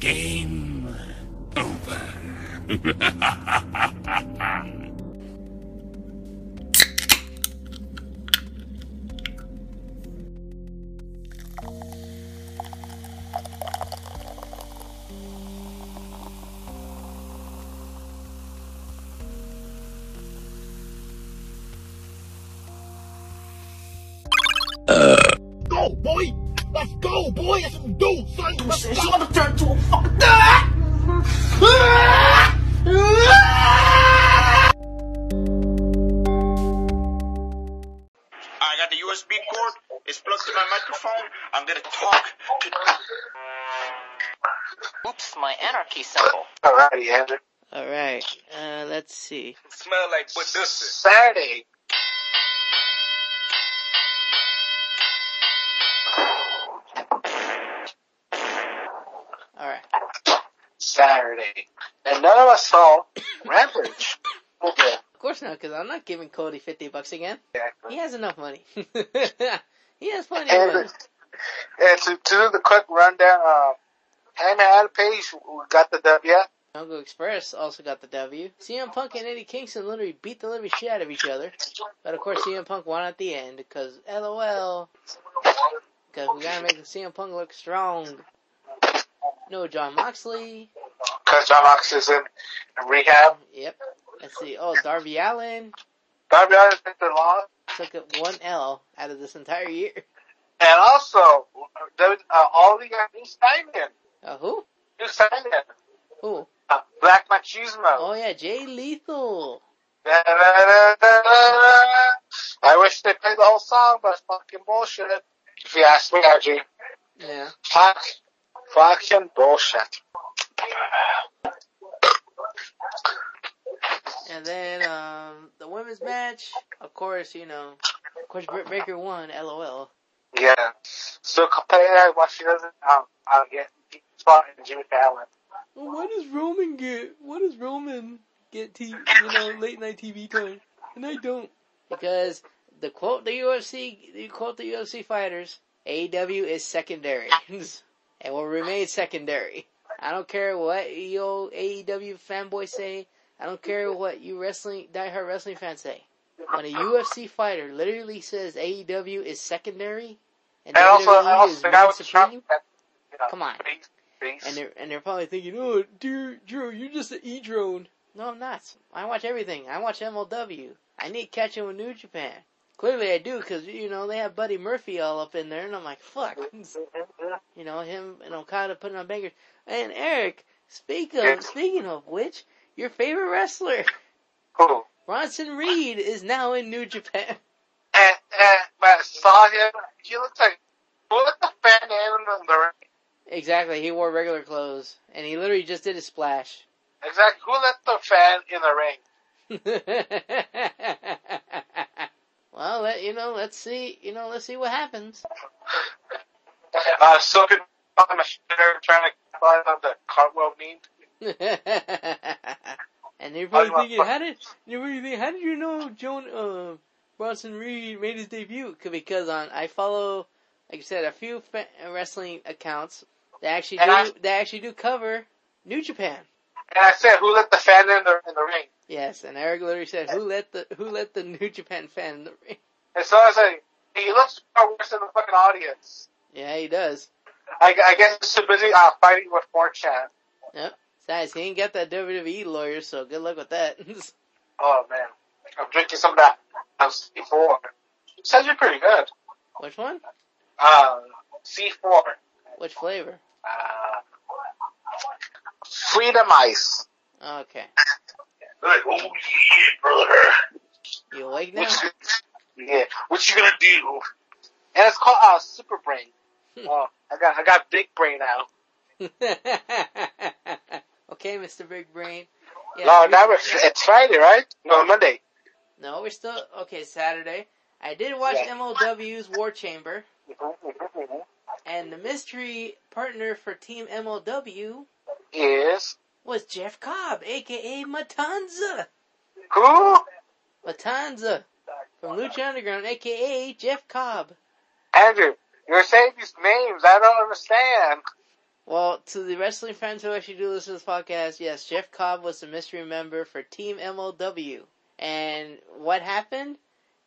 Game over. see. Smell like what does Saturday. Alright. Saturday. And none of us saw Rampage. Okay. Of course not, because I'm not giving Cody 50 bucks again. He has enough money. he has plenty of money. and to, to do the quick rundown, uh, Hangman Adam Page we got the W. Jungle Express also got the W. CM Punk and Eddie Kingston literally beat the living shit out of each other. But of course CM Punk won at the end, because LOL. Because we gotta make CM Punk look strong. No Jon Moxley. Because Jon Mox is in, in rehab. Yep. Let's see. Oh, Darby Allin Darby Allin took the loss. took one L out of this entire year. And also, uh, all the uh, new signing. Uh, who? New signing. Who? Uh, Black Machismo. Oh yeah, Jay Lethal. I wish they played the whole song, but it's fucking bullshit. If you ask me, RG. Yeah. Fuck. Fucking bullshit. And then um the women's match, of course, you know, of course Britt Baker won. LOL. Yeah. So compare that what she doesn't um uh, get spot in Jimmy Fallon. Well, what does Roman get? What does Roman get? T- you know, late night TV time, and I don't because the quote the UFC, the quote the UFC fighters, AEW is secondary, and will remain secondary. I don't care what you AEW fanboys say. I don't care what you wrestling diehard wrestling fans say. When a UFC fighter literally says AEW is secondary and, And also, WWE also is the guy with the supreme, that, you know, Come on. Beast. and they're and they're probably thinking, "Oh, dear Drew, you're just an e drone." No, I'm not. I watch everything. I watch MLW. I need catching with New Japan. Clearly, I do because you know they have Buddy Murphy all up in there, and I'm like, "Fuck," you know him and Okada putting on bangers. And Eric, speak of speaking of which, your favorite wrestler, Who? Bronson Reed, is now in New Japan. And, and when I saw him, he looked like, what the fan in the ring? Exactly, he wore regular clothes, and he literally just did a splash. Exactly, who let the fan in the ring? well, let, you know, let's see, you know, let's see what happens. Uh, so on the trying to find on the cartwheel meme. and you're probably Oh, thinking, how did you're thinking, how did you know Joan uh, Bronson Reed made his debut? Because on I follow, like I said, a few fa- wrestling accounts that actually And do I- that actually do cover New Japan. And I said, who let the fan in the, in the ring? Yes, and Eric literally said, "Who let the who let the New Japan fan in the ring?" And so I said, he looks far worse than the fucking audience. Yeah, he does. I, I guess he's too busy uh, fighting with 4chan. Yep. Besides, he ain't got that WWE lawyer, so good luck with that. Oh man, I'm drinking some of that uh, C4. Says you're pretty good. Which one? Uh, C4. Which flavor? Uh, Freedom Ice. Okay. Like, oh yeah, brother. You awake now? What you, yeah, what you gonna do? And it's called uh, Super Brain. Hmm. Oh, I got I got big brain now. okay, Mr. Big Brain. Yeah, no, we- now it's, it's Friday, right? No, Monday. No, we're still okay. Saturday. I did watch Yeah. MLW's War Chamber, Mm-hmm, and the mystery partner for Team MLW Is was Jeff Cobb, aka Matanza. who? Matanza from Lucha Underground, aka Jeff Cobb. Andrew, you're saying these names. I don't understand. Well, to the wrestling fans who actually do listen to this podcast, yes, Jeff Cobb was the mystery member for Team MLW. And what happened?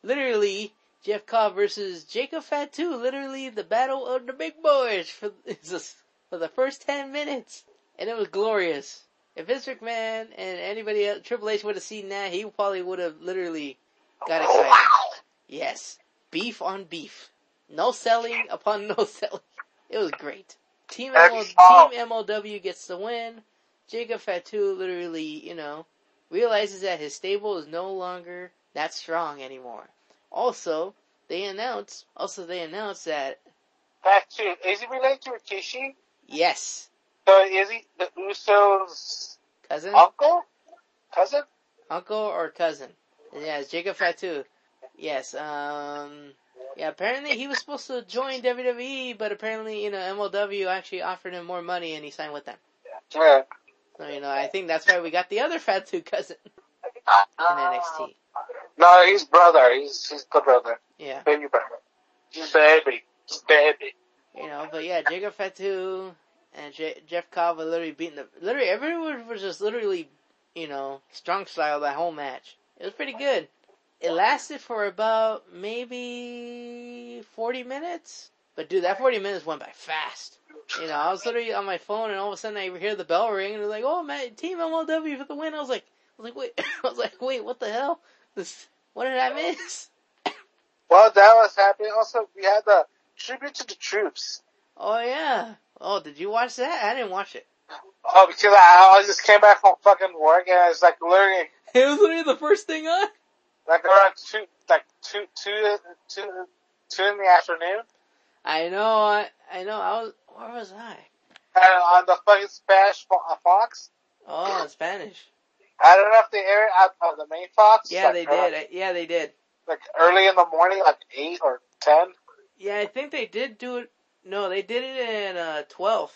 Literally, Jeff Cobb versus Jacob Fatu, literally the battle of the big boys for, for the first 10 minutes. And it was glorious. If Vince McMahon and anybody else, Triple H would have seen that, he probably would have literally got excited. Yes. Beef on beef. No selling upon no selling. It was great. Team, ML. Team MLW gets the win. Jacob Fatu literally, you know, realizes that his stable is no longer that strong anymore. Also, they announce, also they announce that, to, is he related to Rikishi? yes, So is he the Usos' cousin, uncle? Cousin? uncle or cousin. Yeah, it's Jacob Fatu. Yes, um, yeah, apparently he was supposed to join WWE, but apparently, you know, MLW actually offered him more money and he signed with them. Yeah. So, you know, I think that's why we got the other Fatu cousin in NXT. No, he's brother. He's he's the brother. Yeah. Baby brother. He's baby. He's baby. You know, but yeah, Jacob Fatu and J- Jeff Cobb were literally beating the, literally everyone was just literally, you know, strong style that whole match. It was pretty good. It lasted for about maybe 40 minutes. But dude, that 40 minutes went by fast. You know, I was literally on my phone and all of a sudden I hear the bell ring and it was like, oh man, team MLW for the win. I was like, I was like, wait, I was like, wait, what the hell? This, what did I miss? Well, that was happening. Also, we had the tribute to the troops. Oh yeah. Oh, did you watch that? I didn't watch it. Oh, because I, I just came back from fucking work and I was like literally It was literally the first thing on. like around two, like two, two, two, two in the afternoon. I know, I, I know, I was, where was I? And on the fucking Spanish uh, Fox. Oh, Spanish. I don't know if they aired on on the main Fox. Yeah, like, they did. I- Yeah, they did. Like early in the morning, like eight or ten. Yeah, I think they did do it. No, they did it at uh, 12.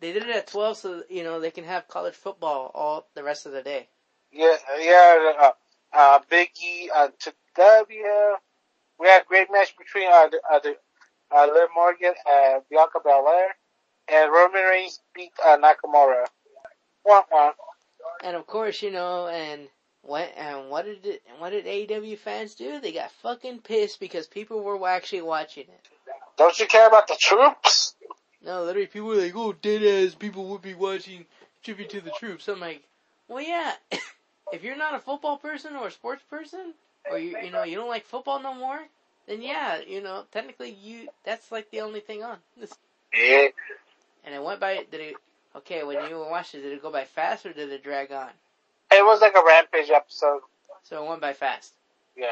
They did it at 12 so, you know, they can have college football all the rest of the day. Yeah, yeah. Uh, uh, Big E uh, took W. We had a great match between uh, the, uh, the, uh, Liv Morgan and Bianca Belair, and Roman Reigns beat uh, Nakamura. Wah, wah. And of course, you know, and what, and what did it, what did AEW fans do? They got fucking pissed because people were actually watching it. Don't you care about the troops? No, literally people were like, oh, dead ass people would be watching Tribute to the Troops. I'm like, well, yeah, if you're not a football person or a sports person, or you, you know, you don't like football no more, then yeah, you know, technically you, that's like the only thing on. Yeah. And it went by, did it, okay, when you watched it, did it go by fast or did it drag on? It was like a rampage episode. So it went by fast. Yeah.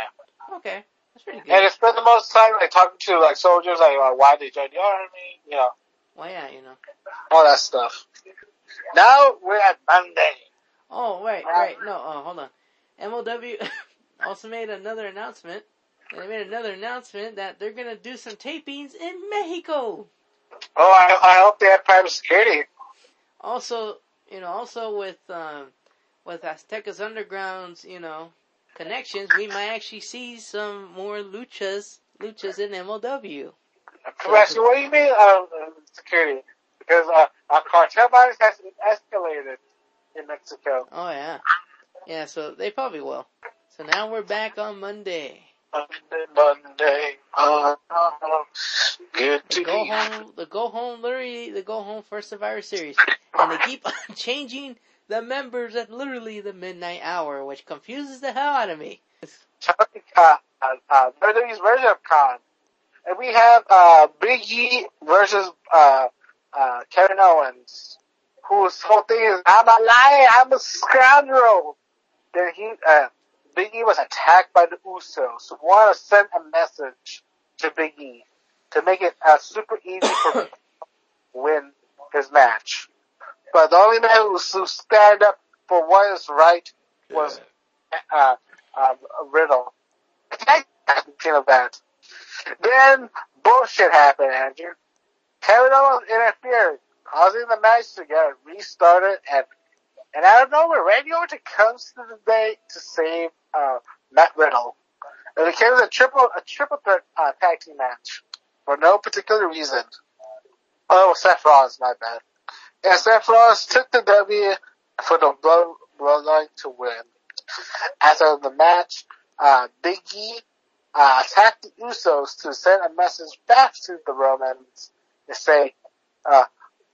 Okay, that's pretty good. And it spent the most time like talking to like soldiers, like uh, why they joined the army, you know, Well, yeah, you know. all that stuff. Now we're at Monday. Oh, right, right. No, uh, hold on. MLW also made another announcement. They made another announcement that they're gonna do some tapings in Mexico. Oh, I, I hope they have private security. Also, you know, also with um, with Aztecas Underground's, you know, connections, we might actually see some more luchas, luchas in MLW. Actually, what do you mean uh, uh, security? Because uh, uh, cartel violence has escalated in Mexico. Oh yeah, yeah. So they probably will. So now we're back on Monday. Monday, Monday, The go home, the go home, literally the go home for Survivor Series, and they keep on changing the members at literally the midnight hour, which confuses the hell out of me. Charlie Khan, uh, WWE's version of Khan. And we have, uh, Big E versus, uh, uh, Kevin Owens, whose whole thing is, I'm a liar, I'm a scoundrel. Then he, uh, Big E was attacked by the Usos, so want to send a message to Big E to make it, uh, super easy for him to win his match. But the only man who, who stand up for what is right was, uh, uh, Riddle. Thinking of that. Then bullshit happened, Andrew. Kevin Owens interfered, causing the match to get restarted, and and out of nowhere, Randy Orton comes to the day to save uh, Matt Riddle. It became a triple a triple threat uh, tag team match for no particular reason. Oh, Seth Rollins, my bad. And Seth Rollins took the W for the blood, bloodline to win. After the match, uh, Big E uh, attacked the Usos to send a message back to the Romans and say, uh,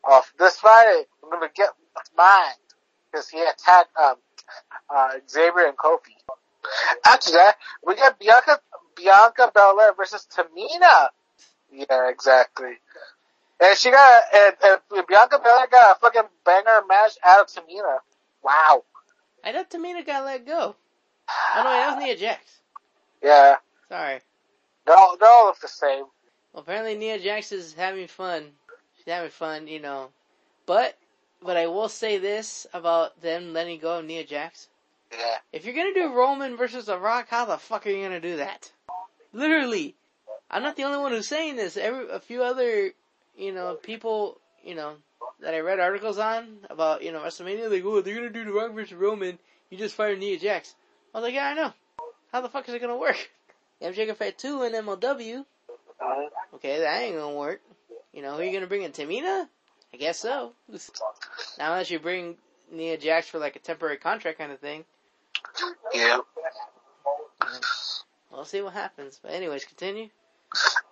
oh, this Friday, I'm gonna get mine. Because he attacked, um, uh, Xavier and Kofi. After that, we got Bianca, Bianca Belair versus Tamina. Yeah, exactly. And she got, and, and Bianca Belair got a fucking banger match out of Tamina. Wow. I thought Tamina got let go. Oh no, that was Nia Jax. Yeah. Sorry. They all, they all look the same. Well, apparently Nia Jax is having fun. She's having fun, you know. But, but I will say this about them letting go of Nia Jax. Yeah. If you're gonna do Roman versus The Rock, how the fuck are you gonna do that? Literally. I'm not the only one who's saying this. Every, a few other, you know, people, you know, that I read articles on about, you know, WrestleMania, like, oh, they're gonna do The Rock versus Roman, you just fired Nia Jax. I was like, yeah, I know. How the fuck is it gonna work? MJ can fight two and MLW. Uh, Okay, that ain't gonna work. You know, who are you gonna bring in? Tamina? I guess so. Now unless you bring Nia Jax for like a temporary contract kind of thing. Yeah. We'll see what happens. But anyways, continue.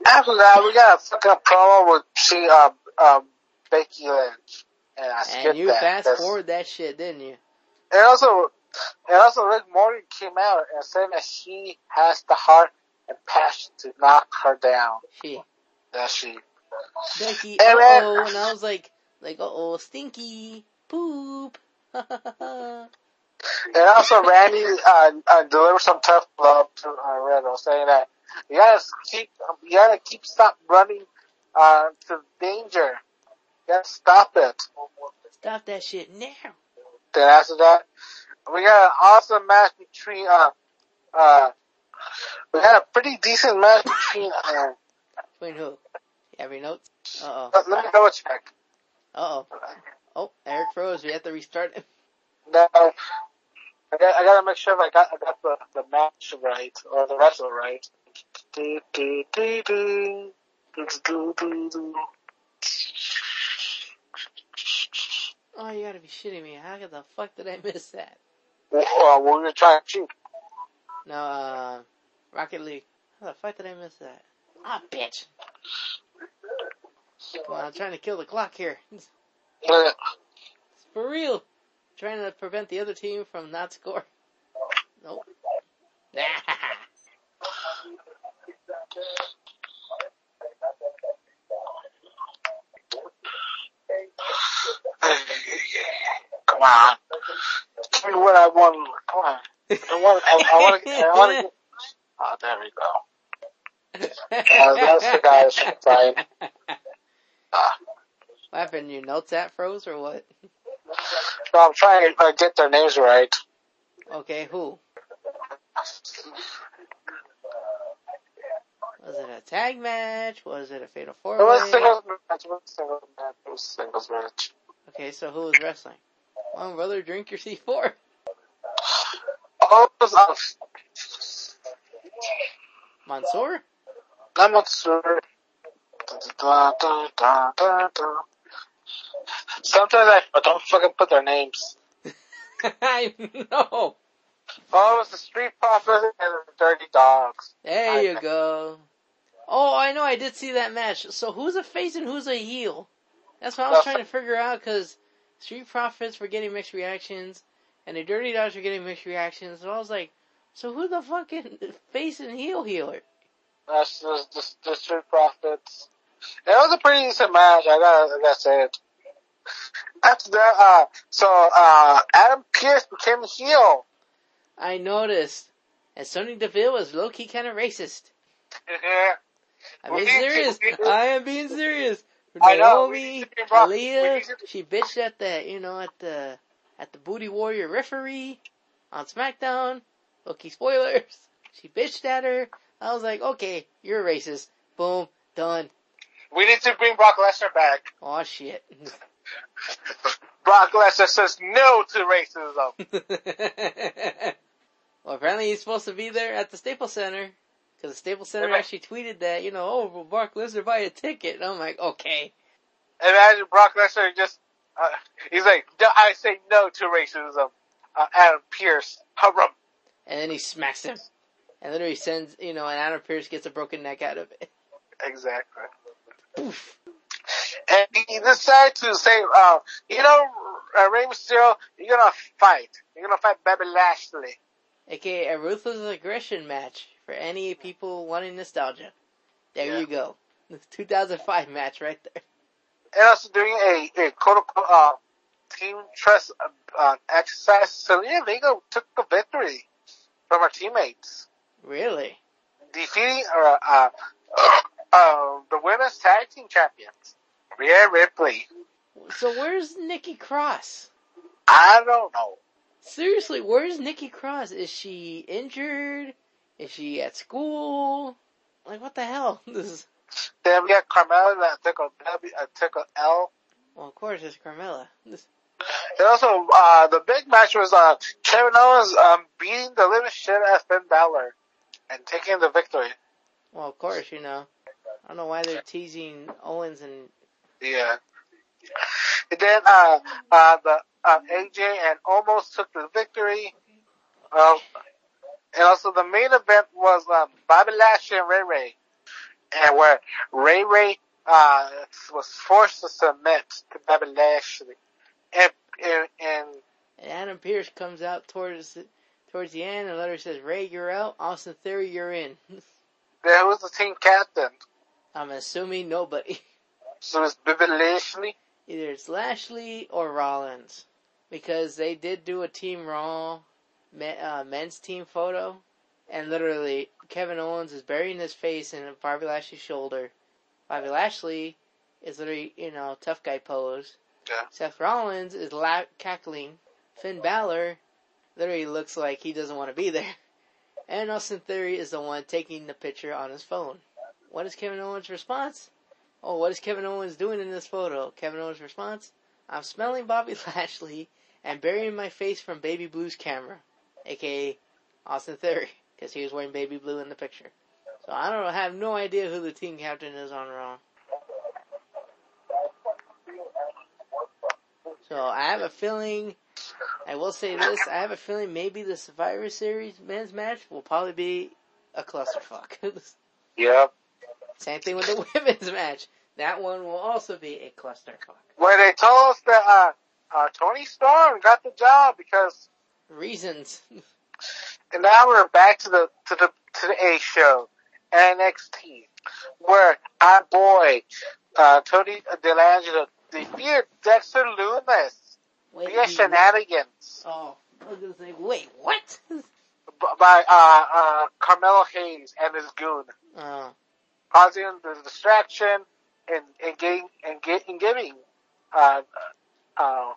After that, we got a fucking promo with she, um, um, Becky Lynch. And I skipped And you that. fast That's- forward that shit, didn't you? And also, and also Rick Morty came out and said that she has the heart and passion to knock her down. She. That she. Becky, uh oh, and I was like, like, uh oh, stinky, poop. And also Randy, uh, uh, delivered some tough love to, uh, Riddle saying that you gotta keep, you gotta keep stop running, uh, to danger. You gotta stop it. Stop that shit now. Then after that, we got an awesome match between, uh, uh, we had a pretty decent match between, uh, Between who? Your notes? Uh oh. let, me double check. Uh oh. Oh, Eric froze. We have to restart him. No, I got, I gotta make sure if I got, I got the, the match right, or the wrestle right. Do, do, do, do. Do, do, do, do. Oh, you gotta be shitting me. How the fuck did I miss that? Well, uh, we were to try cheat. No, uh, Rocket League. How the fuck did I miss that? Ah, bitch. Come on, I'm trying to kill the clock here. It's Uh, for real. Trying to prevent the other team from not scoring. Nope. Come on. Give me what I want. Come on. I want, I, I want to, I want to get, oh, there we go. Uh, that's the guy that's fine. Ah. What happened? Your notes at froze or what? So I'm trying to uh, get their names right. Okay, who? Was it a tag match? Was it a fatal four It was singles match. It was singles match. It was singles match. Okay, so who was wrestling? On, brother, drink your C4. Oh, it was, uh, Mansoor? I'm not da, da, da, da. Sometimes I I don't fucking put their names. I know. Oh, it was the Street Profits and the Dirty Dogs. There you go. Oh, I know, I did see that match. So who's a face and who's a heel? That's what I was trying to figure out because Street Profits were getting mixed reactions and the Dirty Dogs were getting mixed reactions. And I was like, so who the fucking face and heel healer? That's the, the, the Street Profits. It was a pretty decent match. I gotta, I gotta say it. After that, uh, so, uh, Adam Pearce became a heel. I noticed. And Sonya Deville was low key kind of racist. I'm being We need to- serious. we need to- I am being serious. I Naomi, need to be rock- we Aliyah, she bitched at the, you know, at the, at the Booty Warrior referee on SmackDown. Okay, spoilers. She bitched at her. I was like, okay, you're a racist. Boom, done. We need to bring Brock Lesnar back. Oh shit. Brock Lesnar says no to racism. well, apparently he's supposed to be there at the Staples Center. Cause the Staples Center but- actually tweeted that, you know, oh, will Brock Lesnar buy a ticket? And I'm like, okay. Imagine Brock Lesnar just Uh, he's like, "No, I say no to racism. Uh, Adam Pearce, harum. And then he smacks him. And then he sends, you know, and Adam Pearce gets a broken neck out of it. Exactly. Poof. And he decided to say, uh, you know, uh, Rey Mysterio, you're gonna fight. You're gonna fight Bobby Lashley. AKA a ruthless aggression match for any people wanting nostalgia. There Yeah. you go. The 2005 match right there. And also doing a, a quote unquote, uh, team trust, uh, uh, exercise. Zelina Vega took the victory from her teammates. Really? defeating uh, uh, uh, the women's tag team champions, Rhea Ripley. So where's Nikki Cross? I don't know. Seriously, where's Nikki Cross? Is she injured? Is she at school? Like what the hell? This is Then we got Carmella that took a W, uh, took a L. well, of course it's Carmella. This, And also, uh, the big match was uh, Kevin Owens um, beating the living shit out of Finn Balor and taking the victory. well, of course, you know. I don't know why they're teasing Owens and Yeah. And then uh, uh, the uh, AJ and almost took the victory. Um, and also the main event was um, Bobby Lashley and Ray Ray, and where Ray Ray uh, was forced to submit to Bobby Lashley, and and, and and Adam Pearce comes out towards the, towards the end and literally says, "Ray, you're out. Austin Theory, you're in." there was the team captain, I'm assuming nobody. so it's Bobby Lashley. Either it's Lashley or Rollins, because they did do a Team Raw uh, men's team photo, and literally Kevin Owens is burying his face in Bobby Lashley's shoulder. Bobby Lashley is literally you know tough guy pose. Yeah. Seth Rollins is la- cackling. Finn Balor literally looks like he doesn't want to be there. And Austin Theory is the one taking the picture on his phone. What is Kevin Owens' response? Oh, what is Kevin Owens doing in this photo? Kevin Owens' response? I'm smelling Bobby Lashley and burying my face from Baby Blue's camera, aka Austin Theory, because he was wearing Baby Blue in the picture. So I don't know, I have no idea who the team captain is on Raw. So I have a feeling, I will say this, I have a feeling maybe the Survivor Series men's match will probably be a clusterfuck. Yep. Same thing with the women's match. That one will also be a clusterfuck. Where they told us that uh, uh, Toni Storm got the job because Reasons. And now we're back to the to the to the A show, NXT, where our boy uh, Tony Delangelo defeated Dexter Lumis Wait, via he- shenanigans Oh, I was gonna say, wait, what? by uh, uh, Carmelo Hayes and his goon, Oh, causing the distraction and and getting and, get, and giving uh, uh,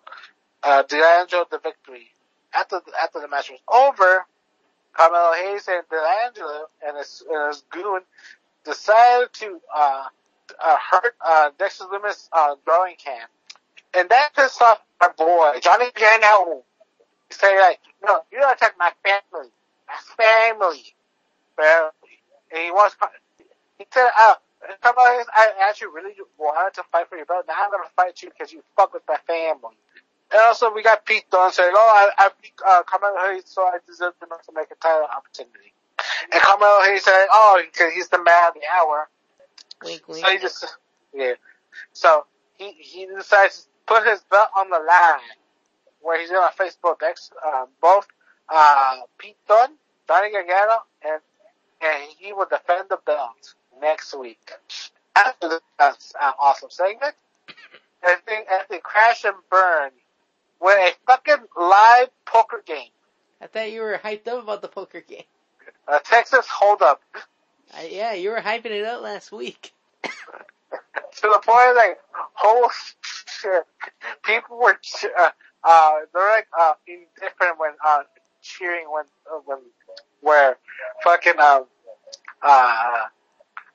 uh, Delangelo the victory. After after the match was over, Carmelo Hayes and Delangelo and his, and his goon decided to uh, uh, hurt uh, Dexter Lumis' uh, drawing can, and that pissed off my boy Johnny Gargano. He said like, "No, you don't attack my family, my family, family." And he wants. He said, uh, Carmelo I actually really wanted to fight for you, but now I'm gonna fight you because you fuck with my family. And also, we got Pete Dunne saying, "Oh, I, I beat uh, Carmelo Hayes, so I deserve to make a title opportunity." And Carmelo Hayes said, "Oh, because he's the man of the hour." wink, wink. So he just, yeah. So he he decides to put his belt on the line, where he's gonna face both ex, uh, both uh, Pete Dunne, Johnny Gargano, and and he will defend the belt next week. After this uh, uh, awesome segment, I think I think Crash and Burn with a fucking live poker game, I thought you were hyped up about the poker game. a Texas Holdup, Uh, yeah, you were hyping it up last week. to the point like, holy shit, people were, uh, uh, they're like, uh, indifferent when, uh, cheering when, uh, when, where fucking, um, uh,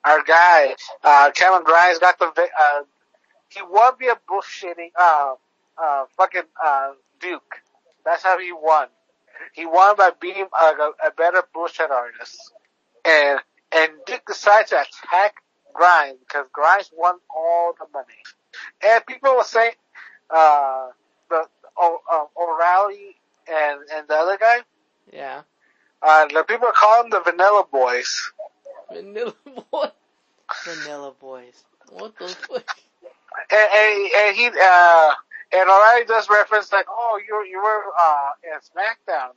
our guy, uh, Cameron Grimes got the, uh, he won via bullshitting, uh, uh, fucking, uh, Duke. That's how he won. He won by being a, a, a better bullshit artist. And, and Duke decided to attack Grimes because Grimes won all the money. And people were saying, uh, the o, uh, O'Reilly and and the other guy. Yeah. Uh, the people call them the Vanilla Boys. Vanilla boy. Vanilla boys. What the fuck? And, and, and he uh, and O'Reilly does reference like, oh, you you were uh in SmackDown.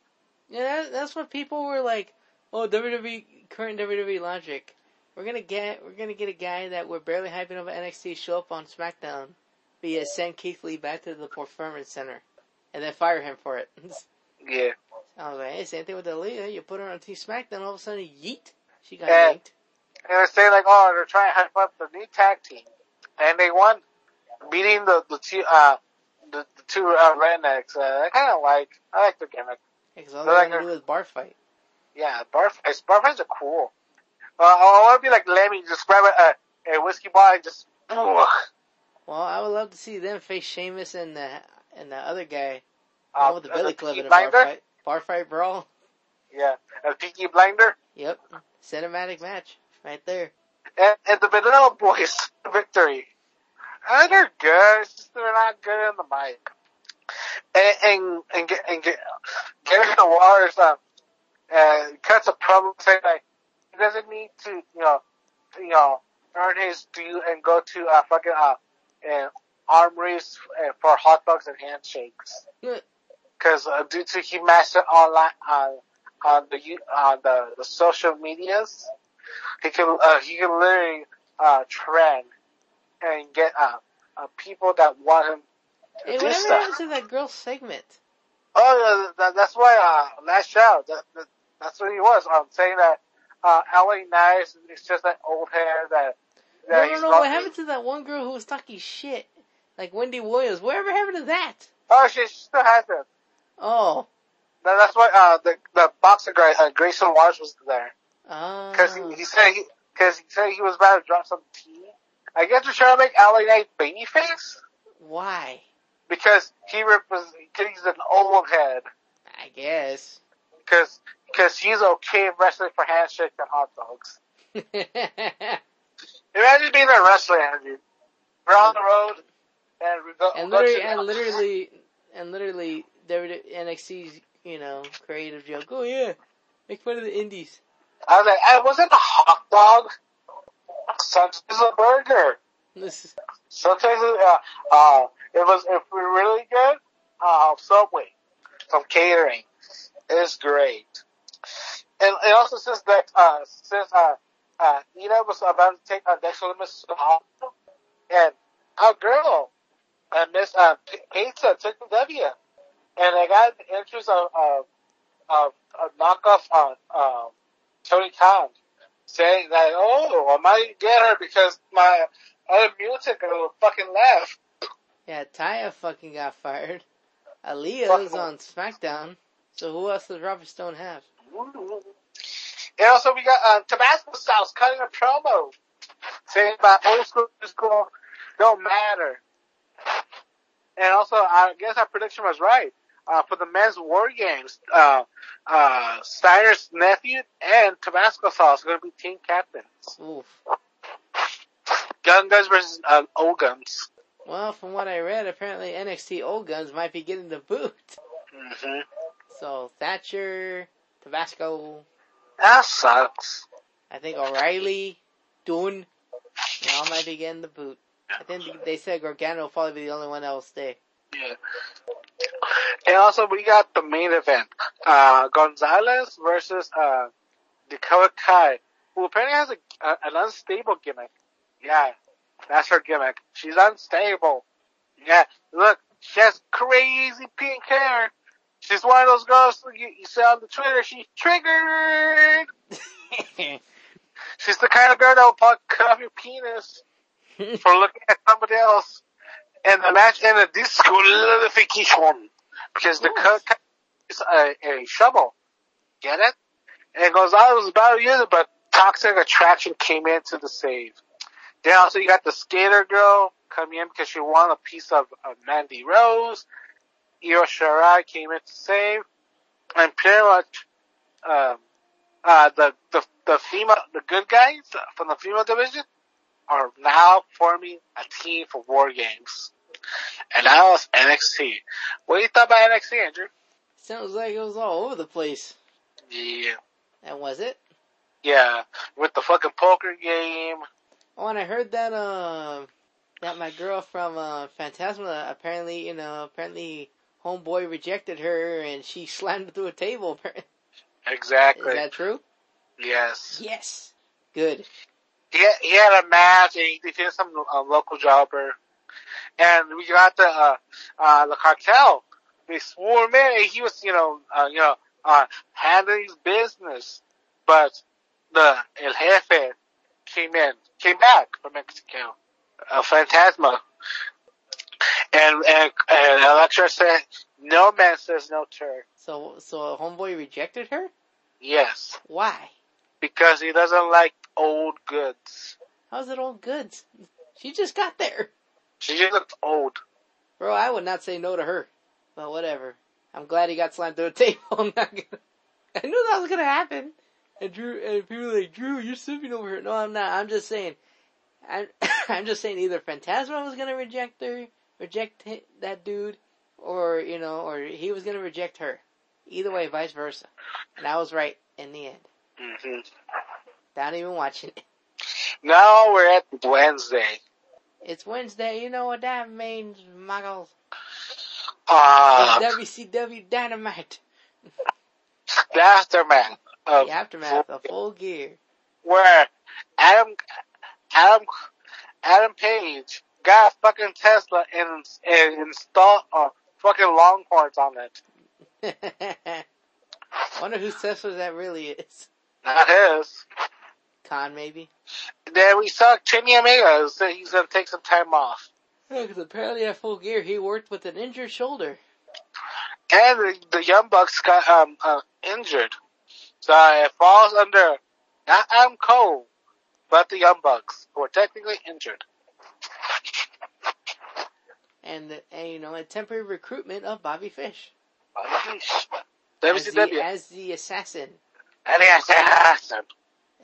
Yeah, that, that's what people were like. Oh, WWE current WWE logic. We're gonna get we're gonna get a guy that we're barely hyping over NXT show up on SmackDown, but yet send Keith Lee back to the Performance Center, and then fire him for it. Yeah. I was like, hey, same thing with Aliyah. You put her on Team SmackDown, all of a sudden, yeet, she got Yeah. yanked. And they're saying like, oh, they're trying to hype up the new tag team, and they won, beating the the two uh the, the two uh, rednecks. Uh, I kind of like I like the gimmick. Because all They're they like do is bar fight. Yeah, barfights. Barfights are cool. Uh, I want to be like Lemmy, just grab a, a, a whiskey bottle and just. Well, I would love to see them face Sheamus and the and the other guy, Uh, uh, with the as Billy Club in a bar fight. Bar fight brawl. Yeah, a Peaky Blinder. Yep, cinematic match right there. And, and the Vanilla Boys victory. And they're good, it's just they're not good in the mic. And, and, and, get, and get, Gary Waters, um, uh, cuts a promo saying like, he doesn't need to, you know, you know, earn his due and go to, uh, fucking, uh, an arm race uh, for hot dogs and handshakes. Cause, uh, due to he mastered online, uh, on the, on the, the social medias, he can, uh, he can literally, uh, trend and get, uh, uh, people that want him to Hey, do whatever stuff. happened to that girl segment? Oh, yeah, that, that's why, uh, last show, that, that, that's what he was. I'm saying that, uh, LA Knight is just that old hair that, No, that no, no. not- What happened to that one girl who was talking shit, like Wendy Williams? Whatever happened to that? Oh, she, she still has it. Oh, that's why, uh, the, the boxer guy, uh, Grayson Waters was there. ah. Cause he, he said he, cause he said he was about to drop some tea. I guess they're trying to make LA Knight babyface. Why? Because he represents, he's an old head. I guess. Cause, cause he's okay wrestling for handshakes and hot dogs. Imagine being a wrestler, Andrew. We're on the road, and we go. and literally, and literally, and literally, WWE NXT's you know creative joke. Oh yeah, make fun of the indies. I was like, I wasn't a hot dog. Sometimes it's a burger. This is Sometimes it, uh, uh, it was if we're really good. Uh, Subway, some catering, is great. And it also says that uh, since uh, uh, Ina was about to take uh, next Miss and our girl, uh, Miss uh, Pizza took the W, and I got the interest of of of a knockoff on um, Tony Khan saying that oh I might get her because my other mutant girl fucking left. yeah. Taya fucking got fired. Aliyah Fuck is on SmackDown. So who else does Robert Stone have? And also we got uh, Tabasco Sauce cutting a promo saying about old school, new school don't matter. And also, I guess our prediction was right. Uh, for the men's war games, uh, uh, Steiner's nephew and Tabasco Sauce are going to be team captains. Oof. Gun Guns versus uh, old Guns. Well, from what I read, apparently NXT old guns might be getting the boot. Mm-hmm. So Thatcher, Tabasco, That sucks. I think O'Reilly, Dunne, they all might be getting the boot. I think they said Gargano will probably be the only one that will stay. Yeah. And also, we got the main event: uh, Gonzalez versus uh, Dakota Kai, who apparently has a, a an unstable gimmick. Yeah, that's her gimmick. She's unstable. Yeah, look, she has crazy pink hair. She's one of those girls you, you see on the Twitter. She's triggered. She's the kind of girl that will probably cut off your penis for looking at somebody else. And the match ended disqualification because the cut is a, a shovel. Get it? And Gonzalez was about to use it, but toxic attraction came in to the save. Then also you got the skater girl coming in because she won a piece of, of Mandy Rose. Io Shirai came in to save. And pretty much, um, uh, the, the, the female, the good guys from the female division are now forming a team for war games. And that was NXT. What do you thought about NXT, Andrew? Sounds like it was all over the place. Yeah. And was it? Yeah. With the fucking poker game. Oh, and I heard that, uh, that my girl from, uh, Fantasma apparently, you know, apparently homeboy rejected her and she slammed through a table. Exactly. Is that true? yes. Yes. Good. He had, he had a match and he defeated some uh, local jobber. And we got the, uh, uh, the cartel. They swore him in and he was, you know, uh, you know, uh, handling his business. But the El Jefe came in, came back from Mexico. A Fantasma. And, and, and Elektra said, no man says no to her. So, so homeboy rejected her? Yes. Why? Because he doesn't like old goods. How's it old goods? She just got there. She just looks old. Bro, I would not say no to her. But whatever. I'm glad he got slammed through a table. I'm not gonna, I knew that was gonna happen. And Drew, and people were like, Drew, you're slipping over here. No, I'm not. I'm just saying, I'm, I'm just saying either Fantasma was gonna reject her, reject that dude, or, you know, or he was gonna reject her. Either way, vice versa. And I was right in the end. hmm Not even watching it. Now we're at Wednesday. It's Wednesday, you know what that means, muggles. Uh, WCW Dynamite. the aftermath of The aftermath of full gear. where Adam, Adam, Adam Page got a fucking Tesla and, and installed uh, fucking Longhorns on it. Wonder whose Tesla that really is. Not his. Khan maybe? Then we saw Kenny Omega say he's gonna take some time off. Yeah, because apparently at full gear he worked with an injured shoulder. And the, the Young Bucks got um uh, injured. So it falls under not Adam Cole, but the Young Bucks, who are technically injured. And, the, and you know, a temporary recruitment of Bobby Fish. As the, WCW. as the assassin, And the assassin.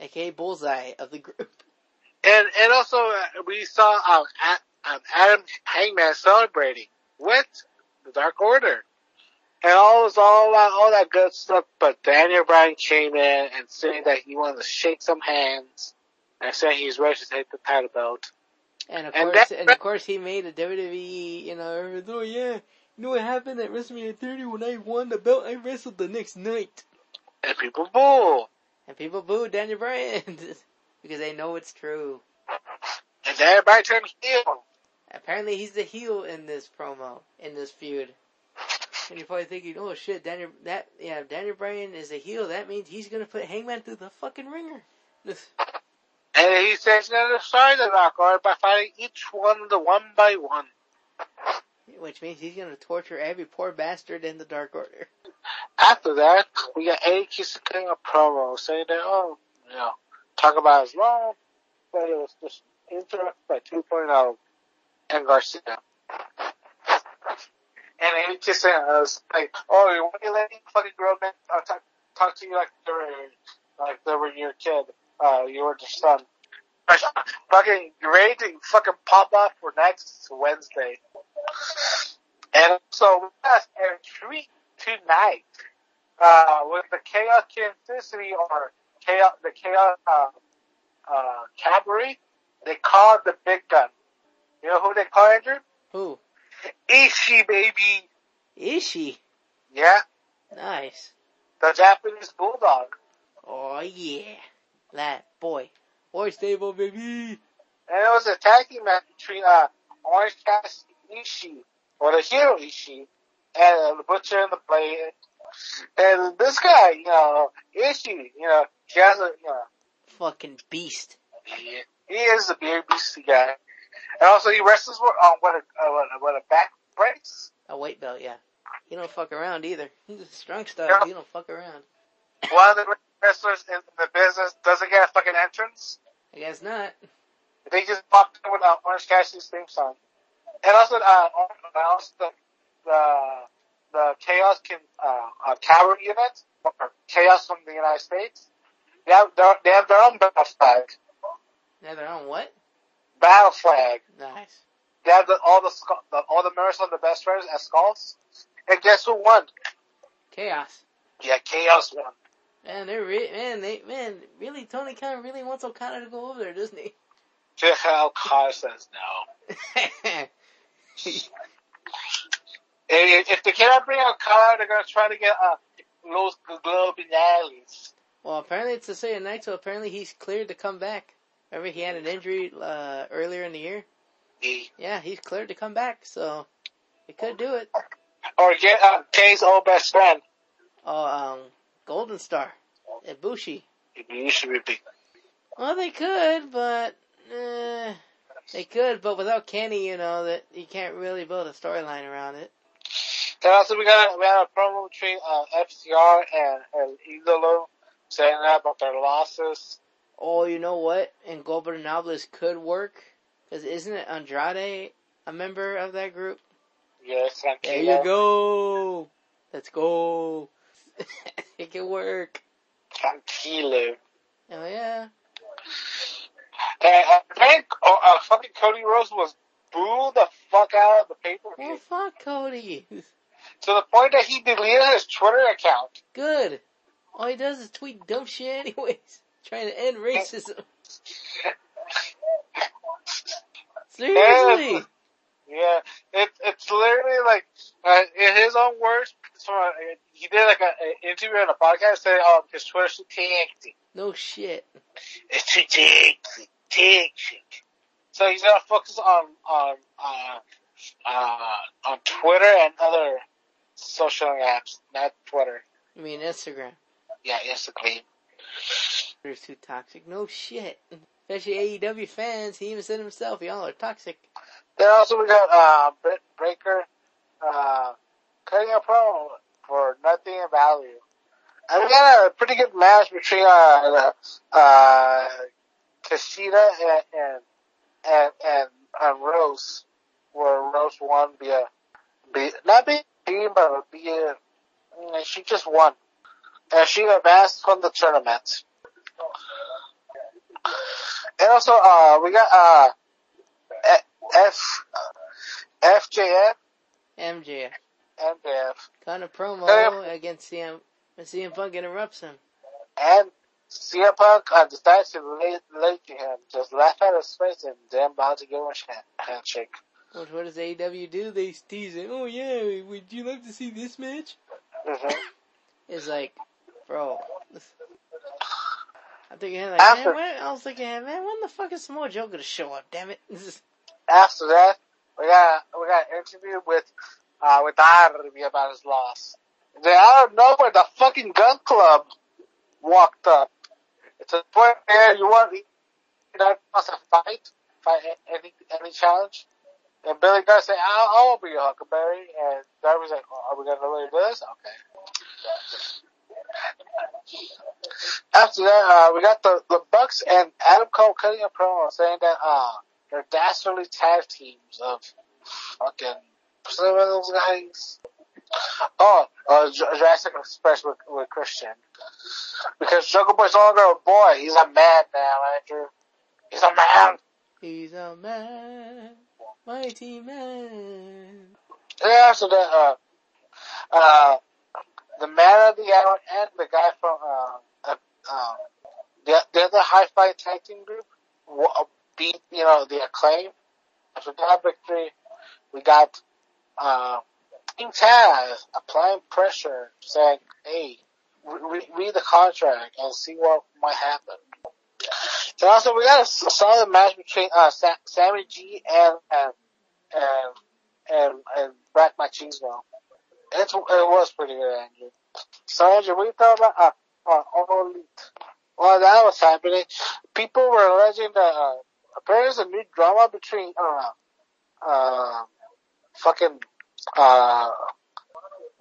Aka Bullseye of the group. And and also uh, we saw um, A- um, Adam Hangman celebrating with the Dark Order, and all was all about all that good stuff. But Daniel Bryan came in and saying that he wanted to shake some hands and saying he's ready to take the title belt. And of And course, that- and of course he made a WWE, you know, oh yeah, you know what happened at WrestleMania 30 when I won the belt? I wrestled the next night. And people boo. And people booed Daniel Bryan because they know it's true. And Daniel Bryan turned heel. Apparently he's the heel in this promo, in this feud. And you're probably thinking, oh shit, Daniel, that, yeah, Daniel Bryan is a heel, that means he's gonna put Hangman through the fucking ringer. And he says he's going to destroy the Order by fighting each one of the one by one. Which means he's gonna torture every poor bastard in the Dark Order. After that, we got Eddie Kingston cutting a promo saying that, oh, you know, talk about his love, but it was just interrupted by 2.0 and Garcia. And Eddie Kingston was like, oh, you want to let these fucking grown men uh, talk, talk to you like they were, like they were your kid, uh, you were their son. fucking ready to fucking pop off for next Wednesday. And so we got a treat tonight uh, with the Chaos Kansas City or Chaos, the Chaos uh, uh, Cavalry. They call it the Big Gun. You know who they call Andrew? Who? Ishii, baby. Is she? Yeah, Nice. the Japanese Bulldog. Oh yeah. That boy. Boy stable baby. And it was a tag team match between uh, Orange Cassidy Ishii, or the hero Ishii, and the Butcher and the Blade. And this guy, you know, Ishii, you know, he has a, you know, Fucking beast. he, he is a beer beastie guy. And also he wrestles with, um, with a, uh, with a, with a back brace. A white belt, yeah. He don't fuck around either. He's a strong style. Yeah. He don't fuck around. One of the wrestlers in the business doesn't get a fucking entrance. I guess not. They just popped in with uh, Orange Cassidy's theme song. And also, uh, also the, the, the Chaos can, uh, uh, cavalry unit, or Chaos from the United States. They have their, they have their own battle flag. Now they're on what? Battle flag. Nice. they have the, all the, the all the members of the best friends as skulls. And guess who won? Chaos. Yeah, Chaos won. Man, they're re- man, they man, really Tony Khan really wants Okada to go over there, doesn't he? Yeah, Kyle says no. If, they cannot bring out Kyle, they're gonna try to get uh, Los Globinales. well, apparently it's the same night, so Apparently he's cleared to come back. Remember he had an injury uh, earlier in the year. Yeah, he's cleared to come back, so he could do it. Or get uh, Kay's old best friend. Oh, um, Golden Star, Ibushi. You should be. Well, they could, but eh, they could, but without Kenny, you know that you can't really build a storyline around it. And also we got we had a promo between uh, FTR and, and Idolo saying that about their losses. Oh, you know what? And Gobernables could work because isn't it Andrade a member of that group? Yes, and There you go. Let's go. it can work. Tranquilo. Oh yeah. And I think uh, uh, fucking Cody Rhodes was booed the fuck out of the paper. Well, fuck Cody. to the point that he deleted his Twitter account. Good. All he does is tweet dumb shit anyways. Trying to end racism. Seriously. Yeah, it, it's literally like uh, in his own words. So uh, he did like an interview on a podcast saying, "Oh, his Twitter's too taxing. No shit. It's taxing." So he's gonna focus on on uh, uh, on Twitter and other social apps, not Twitter. I mean Instagram. Yeah, Instagram. Twitter's too toxic. No shit. Especially AEW fans. He even said himself, y'all are toxic. Then also we got uh, Britt Baker uh, cutting a promo for nothing in value. And we got a pretty good match between uh, uh, and and and, and, and Rose, where Rose won via, not being team, but via, mm, she just won. And she advanced from the tournament. And also, uh, we got, uh, F, FJF, MJF. MJF, Kind of promo against CM. When CM Punk interrupts him. and CM Punk uh, decides to lay, lay to him, just laugh at his face and then about to give him a hand- handshake. What, what does AEW do? They tease it. Oh yeah, would you like to see this match? hmm It's like, bro. I'm thinking like, After- man, when, I was thinking, man, when the fuck is Samoa Joe gonna show up? Damn it! After that, we got we got an interview with uh with Darby about his loss. Then out of nowhere, the fucking gun club walked up. It's a point where you want you know wants to fight, fight a- any any challenge. And Billy Gunn said, "I'll, I'll be your Huckleberry," and Darby's like, oh, "Are we gonna really do this?" Okay. After that, uh, we got the, the Bucks and Adam Cole cutting a promo saying that, uh, they're dastardly tag teams of fucking, some of those guys. Oh, uh, Jurassic Express with, with Christian. Because Jungle Boy's no longer a boy, he's a man now, Andrew. He's a man. he's a man, mighty man. Yeah, after that, uh, uh, the man of the hour and the guy from, uh, uh, um, the, the other high fight tag team group beat, you know, the acclaim. After that victory, we got, uh, King Taz applying pressure, saying, hey, re- read the contract and see what might happen. And also, we got a solid match between, uh, Sa- Sammy G and, and, and, and, and Black Machismo. It's, it was pretty good, Andrew. So, Andrew, what you thought about, uh, uh, All Elite? While that was happening, people were alleging that, uh, apparently there's a new drama between, I uh, fucking, uh,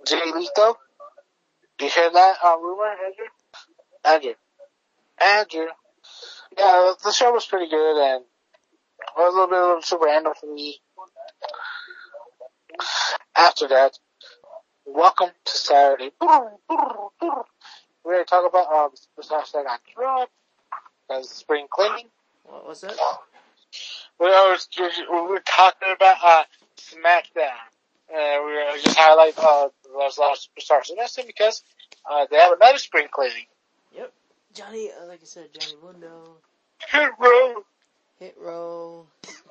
Jay Lethal. You hear that, uh, rumor, Andrew? Andrew. Andrew. Yeah, the show was pretty good and it was a little bit of a super random for me. After that, welcome to Saturday. We're going to talk about um, this hashtag on Trump, because spring cleaning. What was that? we were, we were talking about uh, SmackDown, and we were just highlight uh, those last superstars. And that's it because uh, they have another spring cleaning. Yep. Johnny, uh, like I said, Johnny Mundo, Hit row. Hit Row,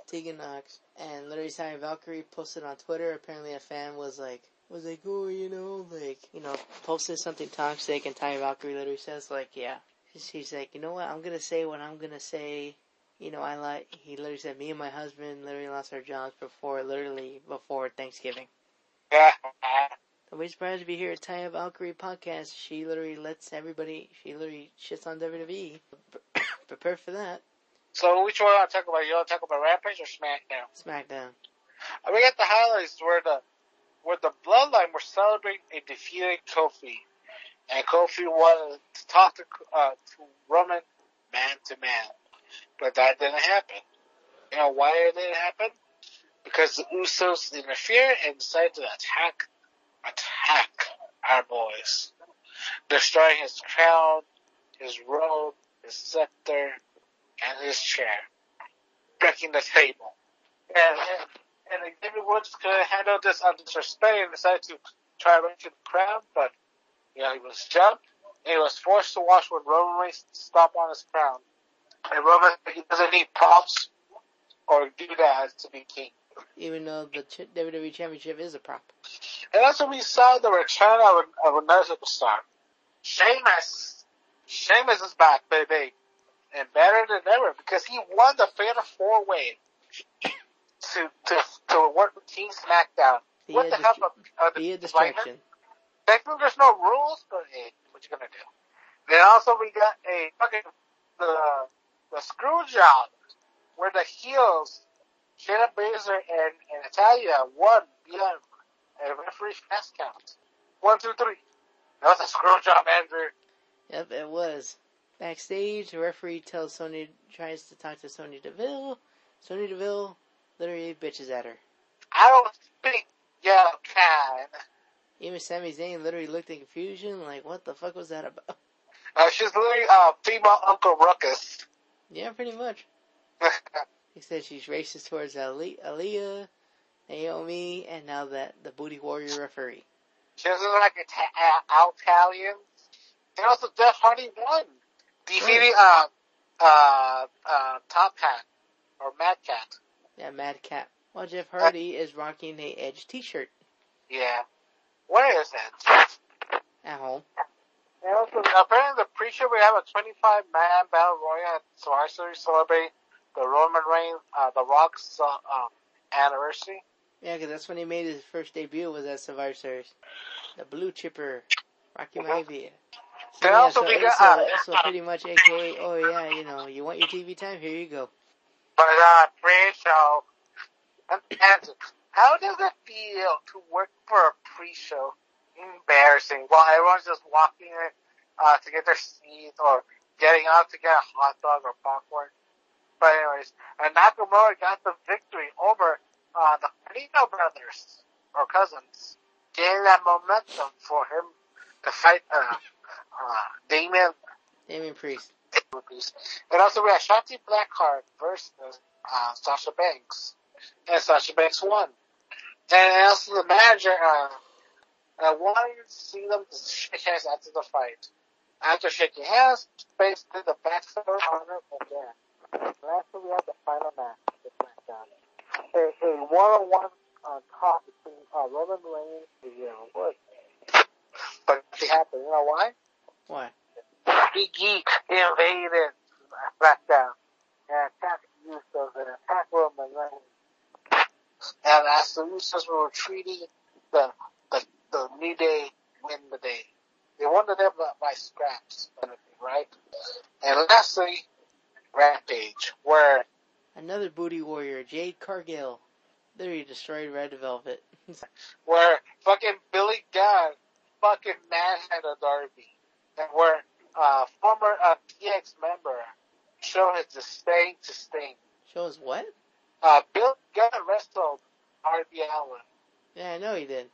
Tegan Nox, and literally Taya Valkyrie posted on Twitter. Apparently, a fan was like, was like, oh, you know, like, you know, posted something toxic, and Taya Valkyrie literally says, like, yeah. She's like, you know what, I'm gonna say what I'm gonna say. You know, I like, he literally said, me and my husband literally lost our jobs before, literally, before Thanksgiving. Yeah. Don't be surprised if you hear a Taya Valkyrie podcast. She literally lets everybody, she literally shits on WWE. Prepare for that. So which one you want to talk about? You want to talk about Rampage or SmackDown? SmackDown. Uh, We got the highlights where the where the Bloodline were celebrating a defeated Kofi, and Kofi wanted to talk to uh, to Roman man to man, but that didn't happen. You know why it didn't happen? Because the Usos interfered and decided to attack attack our boys, destroying his crown, his robe, his scepter, and his chair, breaking the table. And, and, and Xavier Woods could have handled this on disrespect and decided to try to rescue the crown, but, you know, he was jumped, and he was forced to watch when Roman Reigns stomp on his crown. And Roman, he doesn't need props or do that to be king. Even though the ch- WWE Championship is a prop. And also we saw the return of, of another superstar. Sheamus. Sheamus is back, baby. And better than ever because he won the Fatal Four Way to, to, to work with Team SmackDown. Be What the dis- hell of uh, the a distraction. Technically there's no rules, but hey, what you gonna do? Then also we got a fucking, the, the screw job where the heels, Shayna Baszler and, and Natalya won beyond a referee fast count. One, two, three. That was a screw job, Andrew. Yep, it was. Backstage, the referee tells Sonya, tries to talk to Sonya Deville. Sonya Deville literally bitches at her. I don't speak your kind. Even Sami Zayn literally looked in confusion, like, what the fuck was that about? Uh, she's literally, uh, female Uncle Ruckus. Yeah, pretty much. He said she's racist towards Ali- Aliyah, Naomi, and now that the Booty Warrior referee. She was like Ita- Italian. And also Jeff Hardy won. Defeating, uh, uh, uh, Top Hat. Or Mad Cat. Yeah, Mad Cat. While Jeff Hardy is rocking a Edge t-shirt Yeah. Where is it? at home. And also, apparently the pre-show we have a 25 man battle royal at Survivor Series celebrate the Roman Reigns, uh, the Rock's, uh, um, anniversary. Yeah, 'cause that's when he made his first debut was at Survivor Series. The Blue Chipper, Rocky Maivia. So, yeah, also so, we got, so, uh, so pretty much AKA, oh yeah, you know, you want your TV time? Here you go. But, uh, pre-show. And, and how does it feel to work for a pre-show? Embarrassing. While everyone's just walking in, uh, to get their seats or getting out to get a hot dog or popcorn. But anyways, and Nakamura got the victory over, uh, the Carino brothers, or cousins. Getting that momentum for him to fight, uh, uh, Damian Damian Priest. rupees. And also we have Shotzi Blackheart versus uh, Sasha Banks. And Sasha Banks won. And also the manager, uh, I wanted to see them shake hands after the fight. After shaking hands, Banks did the backstory honor again. And after we have the final match, the SmackDown. A, a one-on-one uh, talk between uh, Roman Reigns and Xavier Woods. But it happened. You know why? Why? Big E invaded SmackDown and attacked the Usos and attacked Roman Reigns. And as the Usos were retreating, the the New Day win the day. They won the day by, by scraps, right? And lastly, Rampage, where Another booty warrior, Jade Cargill. Literally destroyed Red Velvet. where fucking Billy Gunn fucking manhandled Darby, and where uh former uh, DX member showed his disdain to Sting. Shows what? Uh, Bill Gunn wrestled Darby Allin. Yeah, I know he did.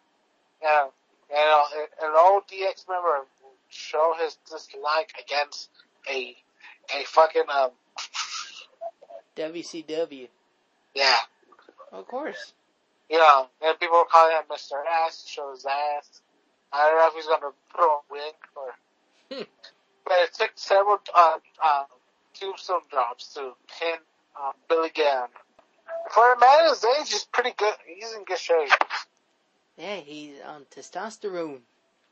Yeah, and uh, an old DX member show his dislike against a a fucking um WCW. Yeah. Of course. You know, and people were calling him Mr. Ass, show his ass. I don't know if he's gonna put on a wig or. Hmm. but it took several uh, uh, tombstone drops to pin um, Billy Gunn. For a man his age, he's pretty good. He's in good shape. Yeah, he's on testosterone.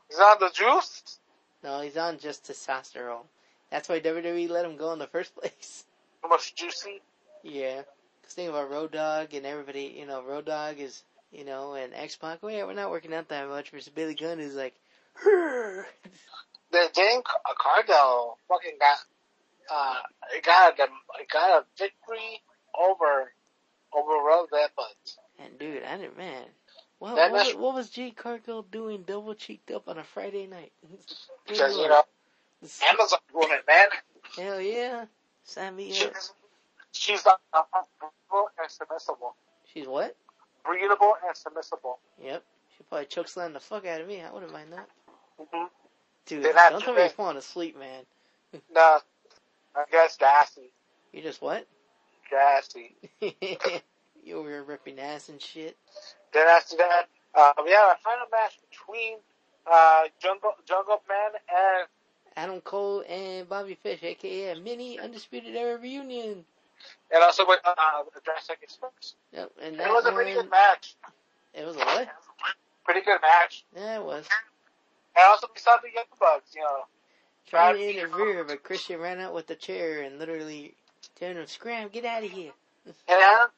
He's on the juice. No, he's on just testosterone. That's why WWE let him go in the first place. Too much juicy. Yeah. Cause think about Road Dog and everybody, you know, Road Dog is, you know, and X-Pac, oh yeah, we're not working out that much versus Billy Gunn is like, The Jane Car- Cargill fucking got uh got a got a victory over over Road that but and dude, I didn't, man. What, That what, what was Jade Cargill doing double cheeked up on a Friday night? Because you know Amazon woman man Hell yeah. Sign me up. she's she's uh, breathable and submissible. She's what? Breathable and submissible. Yep. She probably chokeslam the fuck out of me. I wouldn't mind that. Mm-hmm. Dude, They're not don't tell me you're falling asleep, man. No, I guess gassy, You just what? gassy. you over here ripping ass and shit. Then after that, uh, we had a final match between uh, Jungle Jungle Man and Adam Cole and Bobby Fish, aka mini Undisputed Era reunion. and also with uh, the Jurassic Express. Yep, and that It was a one, pretty good match. it was a what? Pretty good match. Yeah, it was. And also we saw the Young Bucks, you know. Trying to interfere, but Christian ran out with the chair and literally telling him, "Scram, get out of here." And Adam,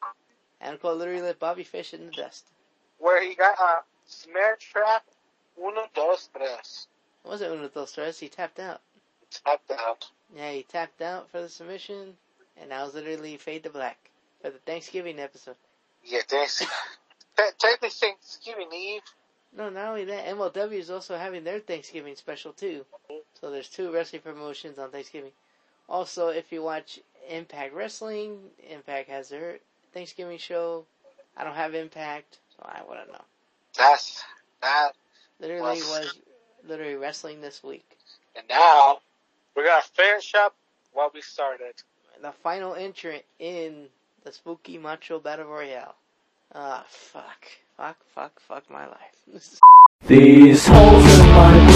Adam Cole literally left Bobby Fish in the dust. Where he got uh, a snare trap, uno, dos, tres. It wasn't one of those threats. He tapped out. Tapped out. Yeah, he tapped out for the submission, and that was literally fade to black for the Thanksgiving episode. Yeah, thanks. Te- Technically Thanksgiving Eve. No, not only that, MLW is also having their Thanksgiving special too. So there's two wrestling promotions on Thanksgiving. Also, if you watch Impact Wrestling, Impact has their Thanksgiving show. I don't have Impact, so I wouldn't know. That's that. Literally Well- was literally wrestling this week. And now we're gonna finish up what we started. The final entrant in the Spooky Macho Battle Royale. Ah, fuck. Fuck, fuck, fuck my life. These holes in my